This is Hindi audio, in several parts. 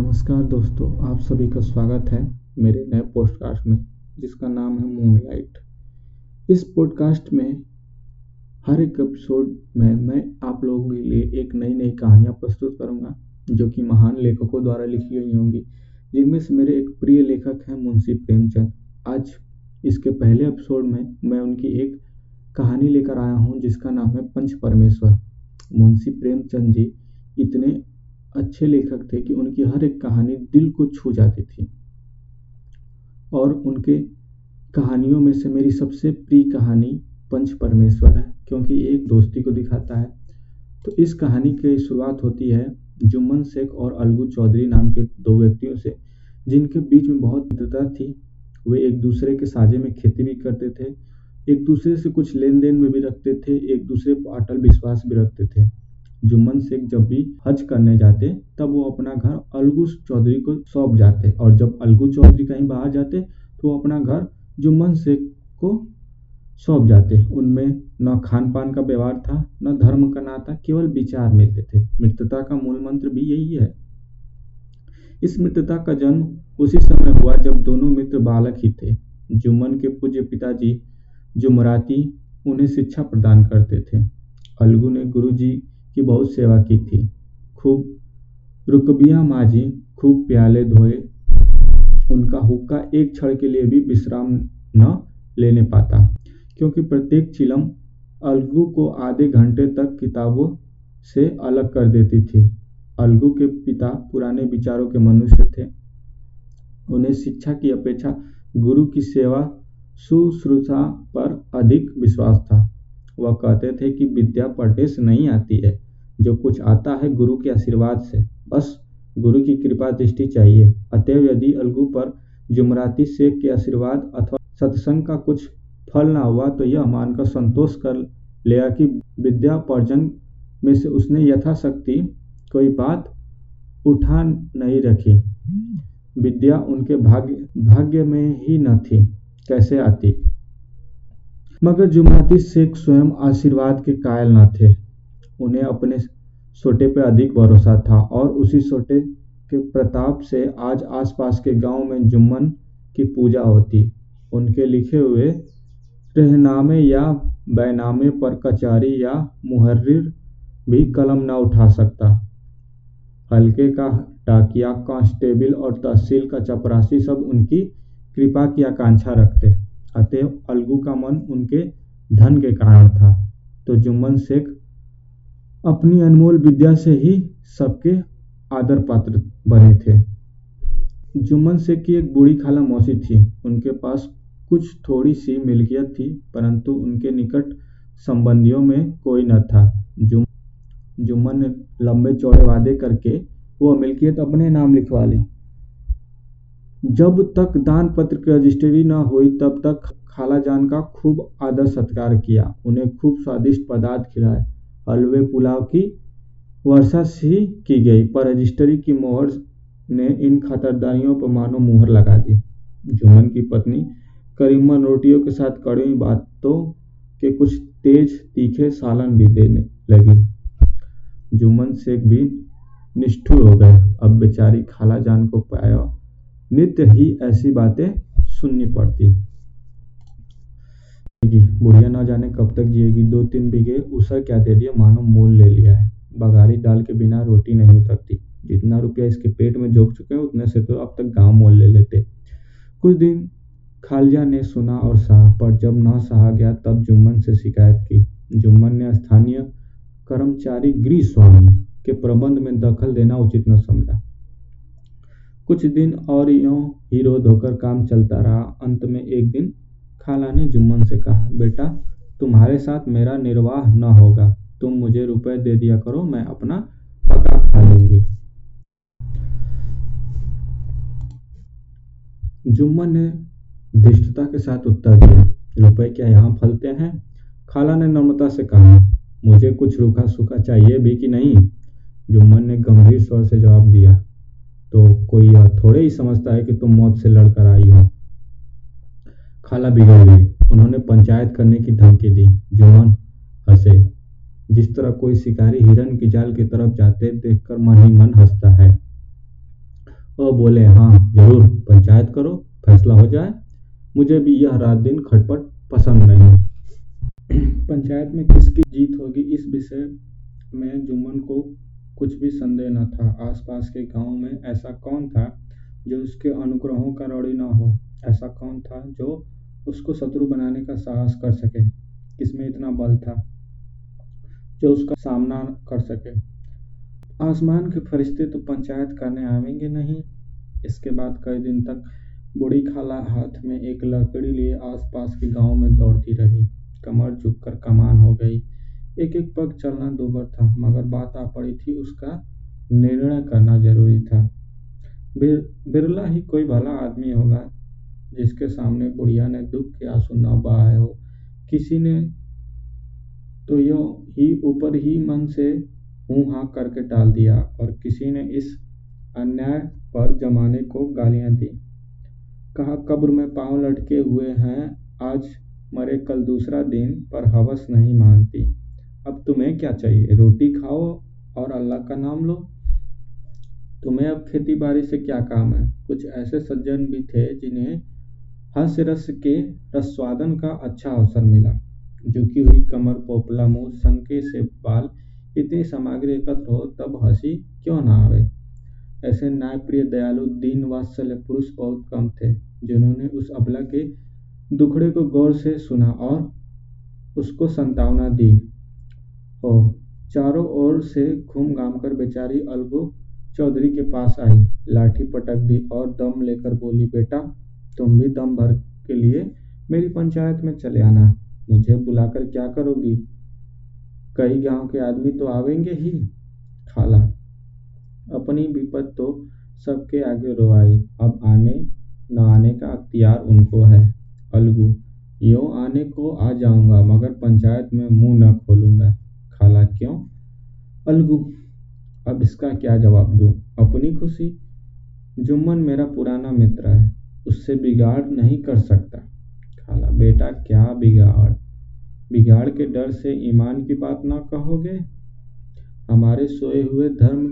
नमस्कार दोस्तों, आप सभी का स्वागत है मेरे नए पॉडकास्ट में, जिसका नाम है मूनलाइट इस पॉडकास्ट में, हर एक एपिसोड में मैं आप लोगों के लिए एक नई नई कहानियाँ प्रस्तुत करूँगा, जो कि महान लेखकों द्वारा लिखी गई होंगी, जिनमें से मेरे एक प्रिय लेखक हैं मुंशी प्रेमचंद। आज इसके पहले एपिसोड में मैं उनकी एक कहानी लेकर आया हूँ, जिसका नाम है पंच परमेश्वर। मुंशी प्रेमचंद जी इतने अच्छे लेखक थे कि उनकी हर एक कहानी दिल को छू जाती थी। और उनके कहानियों में से मेरी सबसे प्रिय कहानी पंच परमेश्वर है, क्योंकि एक दोस्ती को दिखाता है। तो इस कहानी की शुरुआत होती है जुम्मन शेख और अलगू चौधरी नाम के दो व्यक्तियों से, जिनके बीच में बहुत मित्रता थी। वे एक दूसरे के साझे में खेती भी करते थे, एक दूसरे से कुछ लेन देन में भी रखते थे, एक दूसरे पर अटल विश्वास भी रखते थे। जुम्मन शेख जब भी हज करने जाते, तब वो अपना घर अलगू चौधरी को सौंप जाते। और जब अलगू चौधरी कहीं बाहर जाते तो अपना घर जुम्मन शेख को सौंप जाते। उनमें न खान पान का व्यवहार था, न धर्म का नाता केवल विचार मिलते थे। मित्रता का मूल मंत्र भी यही है। इस मित्रता का जन्म उसी समय हुआ जब दोनों मित्र बालक ही थे। जुम्मन के पूज्य पिताजी जुमराती उन्हें शिक्षा प्रदान करते थे। अलगू ने गुरु जी की बहुत सेवा की थी। खूब रुकबिया माजी, खूब प्याले धोए, उनका हुक्का एक क्षण के लिए भी विश्राम न लेने पाता, क्योंकि प्रत्येक चिलम अलगू को आधे घंटे तक किताबों से अलग कर देती थी। अलगू के पिता पुराने विचारों के मनुष्य थे। उन्हें शिक्षा की अपेक्षा गुरु की सेवा शुश्रूषा पर अधिक विश्वास था। वह कहते थे कि विद्या से नहीं आती है। जो कुछ आता है गुरु के आशीर्वाद से। बस, गुरु की कृपा दृष्टि चाहिए। अतएव यदि अलगू पर जुमराती शेख के आशीर्वाद अथवा सत्संग का कुछ फल ना हुआ तो यह मानकर संतोष कर लिया कि विद्या पर्जन में से उसने यथाशक्ति कोई बात उठा नहीं रखी। विद्या उनके भाग्य भाग्य में ही न थी। कैसे आती? मगर जुमराती शेख स्वयं आशीर्वाद के कायल न थे। उन्हें अपने सोटे पर अधिक भरोसा था और उसी सोटे के प्रताप से आज आसपास के गाँव में जुम्मन की पूजा होती। उनके लिखे हुए रहनामे या बैनामे पर कचारी या मुहर्रिर भी कलम न उठा सकता। हल्के का डाकिया, कांस्टेबल और तहसील का चपरासी सब उनकी कृपा की आकांक्षा रखते। अतएव अलगू का मन उनके धन के कारण था। तो जुम्मन शेख अपनी अनमोल विद्या से ही सबके आदर पात्र बने थे। जुम्मन से की एक बूढ़ी खाला मौसी थी, उनके पास कुछ थोड़ी सी मिल्कियत थी, परंतु उनके निकट संबंधियों में कोई न था। जुम, जुम्मन ने लंबे चौड़े वादे करके वो मिल्कियत अपने नाम लिखवा ली। जब तक दान पत्र की रजिस्ट्री न हुई, तब तक खाला जान का खूब आदर सत्कार किया। उन्हें खूब स्वादिष्ट पदार्थ खिलाए। हलवे पुलाव की वर्षा सी की गई, पर रजिस्ट्री की मोहर ने इन खातरदारियों पर मानो मुहर लगा दी। जुम्मन की पत्नी करीमन रोटियों के साथ कड़वी बातों के कुछ तेज तीखे सालन भी देने लगी। जुम्मन शेख भी निष्ठुर हो गए। अब बेचारी खाला जान को पाया, नित्य ही ऐसी बातें सुननी पड़ती। बुढ़िया ना जाने कब तक जिएगी। दो तीन बीघे उसे क्या दे दिया? मानो मूल ले लिया है। बघारी दाल के बिना रोटी नहीं उतरती। जितना रुपया इसके पेट में झोंक चुके हैं, उतने से तो अब तक गाँव मोल ले लेते। कुछ दिन खालिया ने सुना और सहा, पर जब न सहा गया, तब जुम्मन से शिकायत की। जुम्मन ने स्थानीय कर्मचारी गृह स्वामी के प्रबंध में दखल देना उचित न समझा। कुछ दिन और यूँ हीरो धोकर काम चलता रहा। अंत में एक दिन खाला ने जुम्मन से कहा, बेटा, तुम्हारे साथ मेरा निर्वाह न होगा। तुम मुझे रुपए दे दिया करो, मैं अपना पका खा लूँगी। जुम्मन ने धृष्टता के साथ उत्तर दिया, रुपए क्या यहाँ फलते हैं? खाला ने नम्रता से कहा, मुझे कुछ रूखा सूखा चाहिए भी कि नहीं? जुम्मन ने गंभीर स्वर से जवाब दिया तो कोई यह थोड़े ही समझता है कि तुम मौत से लड़कर आई हो। खाला बिगड़ गई। उन्होंने पंचायत करने की धमकी दी। जुम्मन हंसे। जिस तरह कोई शिकारी हिरन की जाल की तरफ़ जाते देखकर मन ही मन हंसता है। वह बोले हाँ ज़रूर। पंचायत करो। फैसला हो जाए। मुझे भी यह रात दिन खटपट पसंद नहीं। पंचायत में किसकी जीत होगी इस विषय में जुम्मन को कुछ भी संदेह न था। आसपास के गाँव में ऐसा कौन था जो उसके अनुग्रहों का ऋणी न हो? ऐसा कौन था जो उसको शत्रु बनाने का साहस कर सके किसमें इतना बल था जो उसका सामना कर सके। आसमान के फरिश्ते तो पंचायत करने आवेंगे नहीं। इसके बाद कई दिन तक बूढ़ी खाला हाथ में एक लकड़ी लिए आसपास के गाँव में दौड़ती रही। कमर झुककर कमान हो गई। एक एक पग चलना दूभर था मगर बात आ पड़ी थी उसका निर्णय करना ज़रूरी था। बिर, बिरला ही कोई भला आदमी होगा। जिसके सामने बुढ़िया ने दुख के आँसू न बहाए हो। किसी ने तो यो ही ऊपर ही मन से हूँ हाँ करके टाल दिया और किसी ने इस अन्याय पर जमाने को गालियाँ दी। कहा, कब्र में पाँव लटके हुए हैं, आज मरे, कल दूसरा दिन पर हवस नहीं मानती। अब तुम्हें क्या चाहिए, रोटी खाओ और अल्लाह का नाम लो? तुम्हें अब खेती बाड़ी से क्या काम है? कुछ ऐसे सज्जन भी थे जिन्हें हंस रस के रसवादन का अच्छा अवसर मिला झुकी हुई कमर पोपला मुँह सनके से बाल इतनी सामग्री एकत्र हो, तब हँसी क्यों ना आवे? ऐसे न्यायप्रिय दयालु दीन वात्सल्य पुरुष बहुत कम थे, जिन्होंने उस अबला के दुखड़े को गौर से सुना और उसको संतावना दी। हो, चारों ओर से घूम घाम कर बेचारी अलगू चौधरी के पास आई, लाठी पटक दी और दम लेकर बोली, बेटा तुम भी दम भर के लिए मेरी पंचायत में चले आना। मुझे बुलाकर क्या करोगी? कई गाँव के आदमी तो आवेंगे ही। खाला, अपनी विपद तो सबके आगे रोवाई अब आने, न आने का अख्तियार उनको है। अलगू, यो आने को आ जाऊँगा, मगर पंचायत में मुँह न खोलूँगा। खाला, क्यों? अलगू, अब इसका क्या जवाब दूँ? अपनी खुशी? जुम्मन मेरा पुराना मित्र है। उससे बिगाड़ नहीं कर सकता। खाला बेटा, क्या बिगाड़? बिगाड़ के डर से ईमान की बात ना कहोगे? हमारे सोए हुए धर्म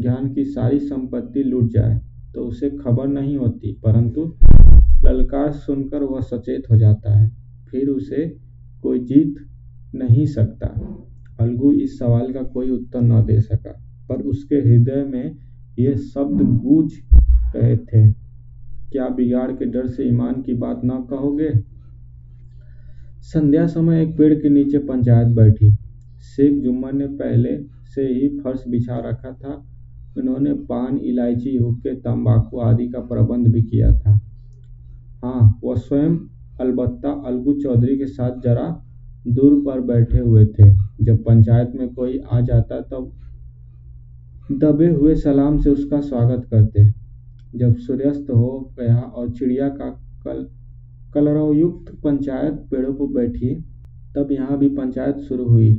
ज्ञान की सारी संपत्ति लूट जाए तो उसे खबर नहीं होती, परंतु ललकार सुनकर वह सचेत हो जाता है। फिर उसे कोई जीत नहीं सकता। अलगू इस सवाल का कोई उत्तर न दे सका, पर उसके हृदय में ये शब्द गूंज रहे थे। क्या बिगाड़ के डर से ईमान की बात न कहोगे? संध्या समय एक पेड़ के नीचे पंचायत बैठी। शेख जुम्मन ने पहले से ही फर्श बिछा रखा था। उन्होंने पान, इलायची, हुक्के, तंबाकू आदि का प्रबंध भी किया था। हाँ वह स्वयं अलबत्ता अलगू चौधरी के साथ जरा दूर पर बैठे हुए थे। जब पंचायत में कोई आ जाता, तब दबे हुए सलाम से उसका स्वागत करते। जब सूर्यास्त हो गया और चिड़िया का कल, कलरवयुक्त पंचायत पेड़ों पर बैठी, तब यहाँ भी पंचायत शुरू हुई।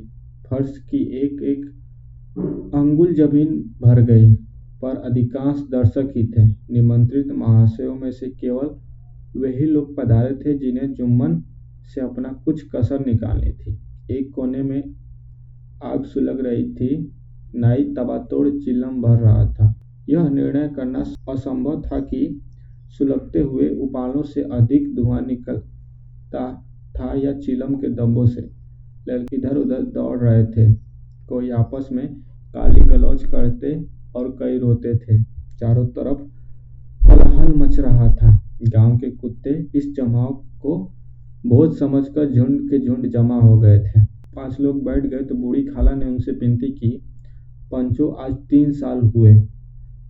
फर्श की एक एक अंगुल ज़मीन भर गई, पर अधिकांश दर्शक ही थे। निमंत्रित महाशयों में से केवल वही लोग पधारे थे जिन्हें जुम्मन से अपना कुछ कसर निकालनी थी। एक कोने में आग सुलग रही थी, नाई तबातोड़ चिलम भर रहा था। यह निर्णय करना असंभव था कि सुलगते हुए उपालों से अधिक धुआँ निकलता था या चिलम के दम्बों से। लड़के इधर उधर दौड़ रहे थे, कोई आपस में काली गलौज करते और कई रोते थे। चारों तरफ़ हलहल मच रहा था। गाँव के कुत्ते इस जमाव को भोज समझकर झुंड के झुंड जमा हो गए थे। पाँच लोग बैठ गए तो बूढ़ी खाला ने उनसे विनती की, पंचो, आज तीन साल हुए।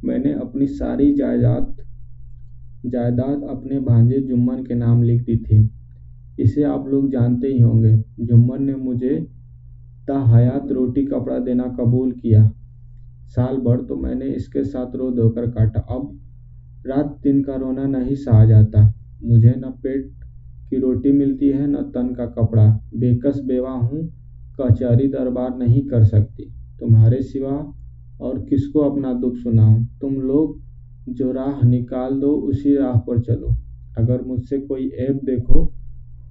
मैंने अपनी सारी जायदाद जायदाद अपने भांजे जुम्मन के नाम लिख दी थी। इसे आप लोग जानते ही होंगे। जुम्मन ने मुझे हयात रोटी कपड़ा देना कबूल किया। साल भर तो मैंने इसके साथ रो धोकर काटा। अब रात दिन का रोना नहीं सहा जाता। मुझे न पेट की रोटी मिलती है, न तन का कपड़ा। बेकस बेवा हूँ, कचहरी दरबार नहीं कर सकती। तुम्हारे सिवा और किसको अपना दुख सुनाऊं? तुम लोग जो राह निकाल दो, उसी राह पर चलो। अगर मुझसे कोई ऐब देखो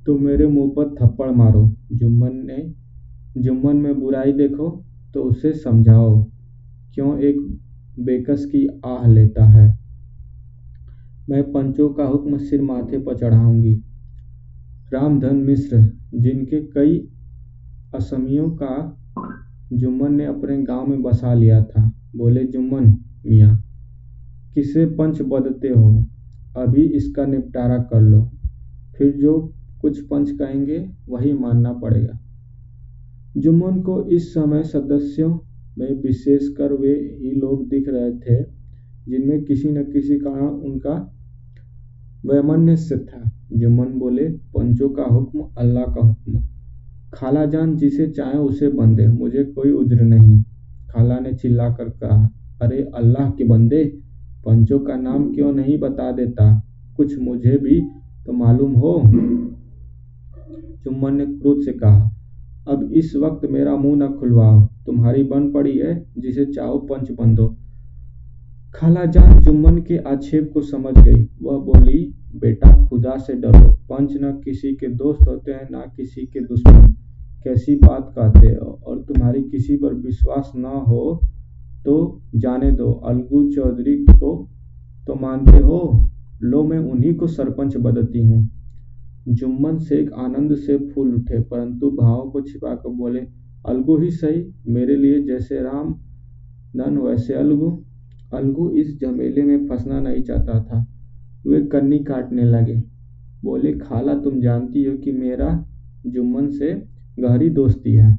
तो मेरे मुँह पर थप्पड़ मारो। जुम्मन ने जुम्मन में बुराई देखो तो उसे समझाओ। क्यों एक बेकस की आह लेता है? मैं पंचों का हुक्म सिर माथे पर चढ़ाऊँगी। रामधन मिश्र, जिनके कई असमियों का जुम्मन ने अपने गाँव में बसा लिया था। बोले, जुम्मन, मियाँ, किसे पंच बदते हो? अभी इसका निपटारा कर लो। फिर जो कुछ पंच कहेंगे, वही मानना पड़ेगा। जुम्मन को इस समय सदस्यों में विशेषकर वे ही लोग दिख रहे थे, जिनमें किसी न किसी कारण उनका वैमनस्य था। जुम्मन बोले, पंचों का हुक्म, अल्लाह का हुक्म। खाला जान जिसे चाहे उसे बंदे, मुझे कोई उज्र नहीं। खाला ने चिल्लाकर कहा, अरे अल्लाह के बंदे पंचों का नाम क्यों नहीं बता देता? कुछ मुझे भी तो मालूम हो। जुम्मन ने क्रोध से कहा, अब इस वक्त मेरा मुँह न खुलवाओ। तुम्हारी बन पड़ी है जिसे चाहो पंच बंदो। खाला जान जुम्मन के आक्षेप को समझ गई। वह बोली बेटा, खुदा से डरो। पंच न किसी के दोस्त होते हैं, ना किसी के दुश्मन। कैसी बात कहते हो? और तुम्हारी किसी पर विश्वास न हो तो जाने दो। अलगू चौधरी को तो मानते हो? लो, मैं उन्हीं को सरपंच बदलती हूँ। जुम्मन शेख आनंद से फूल उठे, परंतु भाव को छिपा कर बोले, अलगू ही सही, मेरे लिए जैसे राम नन वैसे अलगू। अलगू इस झमेले में फंसना नहीं चाहता था। वे कन्नी काटने लगे। बोले, खाला, तुम जानती हो कि मेरा जुम्मन से गहरी दोस्ती है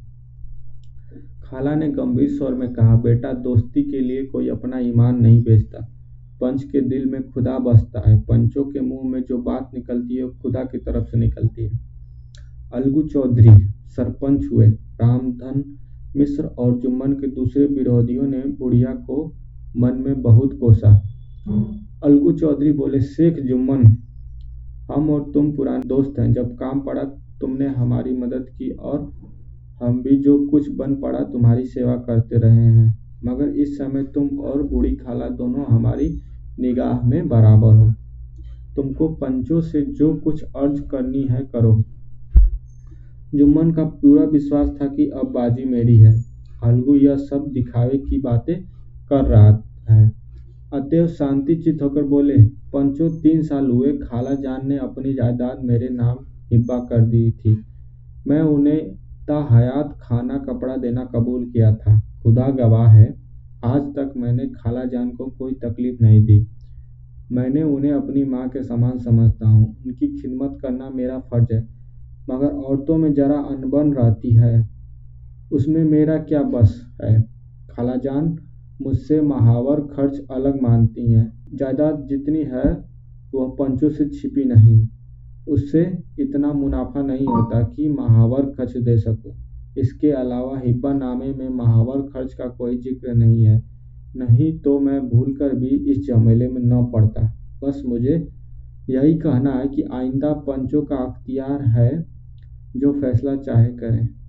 खाला ने गंभीर स्वर में कहा, बेटा, दोस्ती के लिए कोई अपना ईमान नहीं बेचता। पंच के दिल में खुदा बसता है। पंचों के मुँह में जो बात निकलती है खुदा की तरफ़ से निकलती है अलगू चौधरी, सरपंच हुए। रामधन मिश्र और जुम्मन के दूसरे विरोधियों ने बुढ़िया को मन में बहुत कोसा। अलगू चौधरी बोले, शेख जुम्मन, हम और तुम पुराने दोस्त हैं। जब काम पड़ा तुमने हमारी मदद की और हम भी जो कुछ बन पड़ा तुम्हारी सेवा करते रहे हैं। मगर इस समय तुम और बूढ़ी खाला दोनों हमारी निगाह में बराबर हो। तुमको पंचों से जो कुछ अर्ज़ करनी है करो। जुम्मन का पूरा विश्वास था कि अब बाजी मेरी है। अलगू यह सब दिखावे की बातें कर रहा है। अतएव शांति चित होकर बोले, पंचो, तीन साल हुए, खाला जान ने अपनी जायदाद मेरे नाम हिब्बा कर दी थी। मैं उन्हें ताहयात खाना कपड़ा देना कबूल किया था। खुदा गवाह है, आज तक मैंने खाला जान को कोई तकलीफ़ नहीं दी। मैंने उन्हें अपनी माँ के समान समझता हूँ। उनकी खिदमत करना मेरा फ़र्ज़ है, मगर औरतों में ज़रा अनबन रहती है। उसमें मेरा क्या बस है? खाला जान मुझसे महावर खर्च अलग मानती हैं। जायदाद जितनी है, वह पंचों से छिपी नहीं। उससे इतना मुनाफा नहीं होता कि महावर खर्च दे सकूँ। इसके अलावा हिब्बा नामे में महावर खर्च का कोई ज़िक्र नहीं है। नहीं तो मैं भूल कर भी इस झमेले में न पड़ता। बस मुझे यही कहना है कि आइंदा पंचों का अख्तियार है, जो फैसला चाहे करें।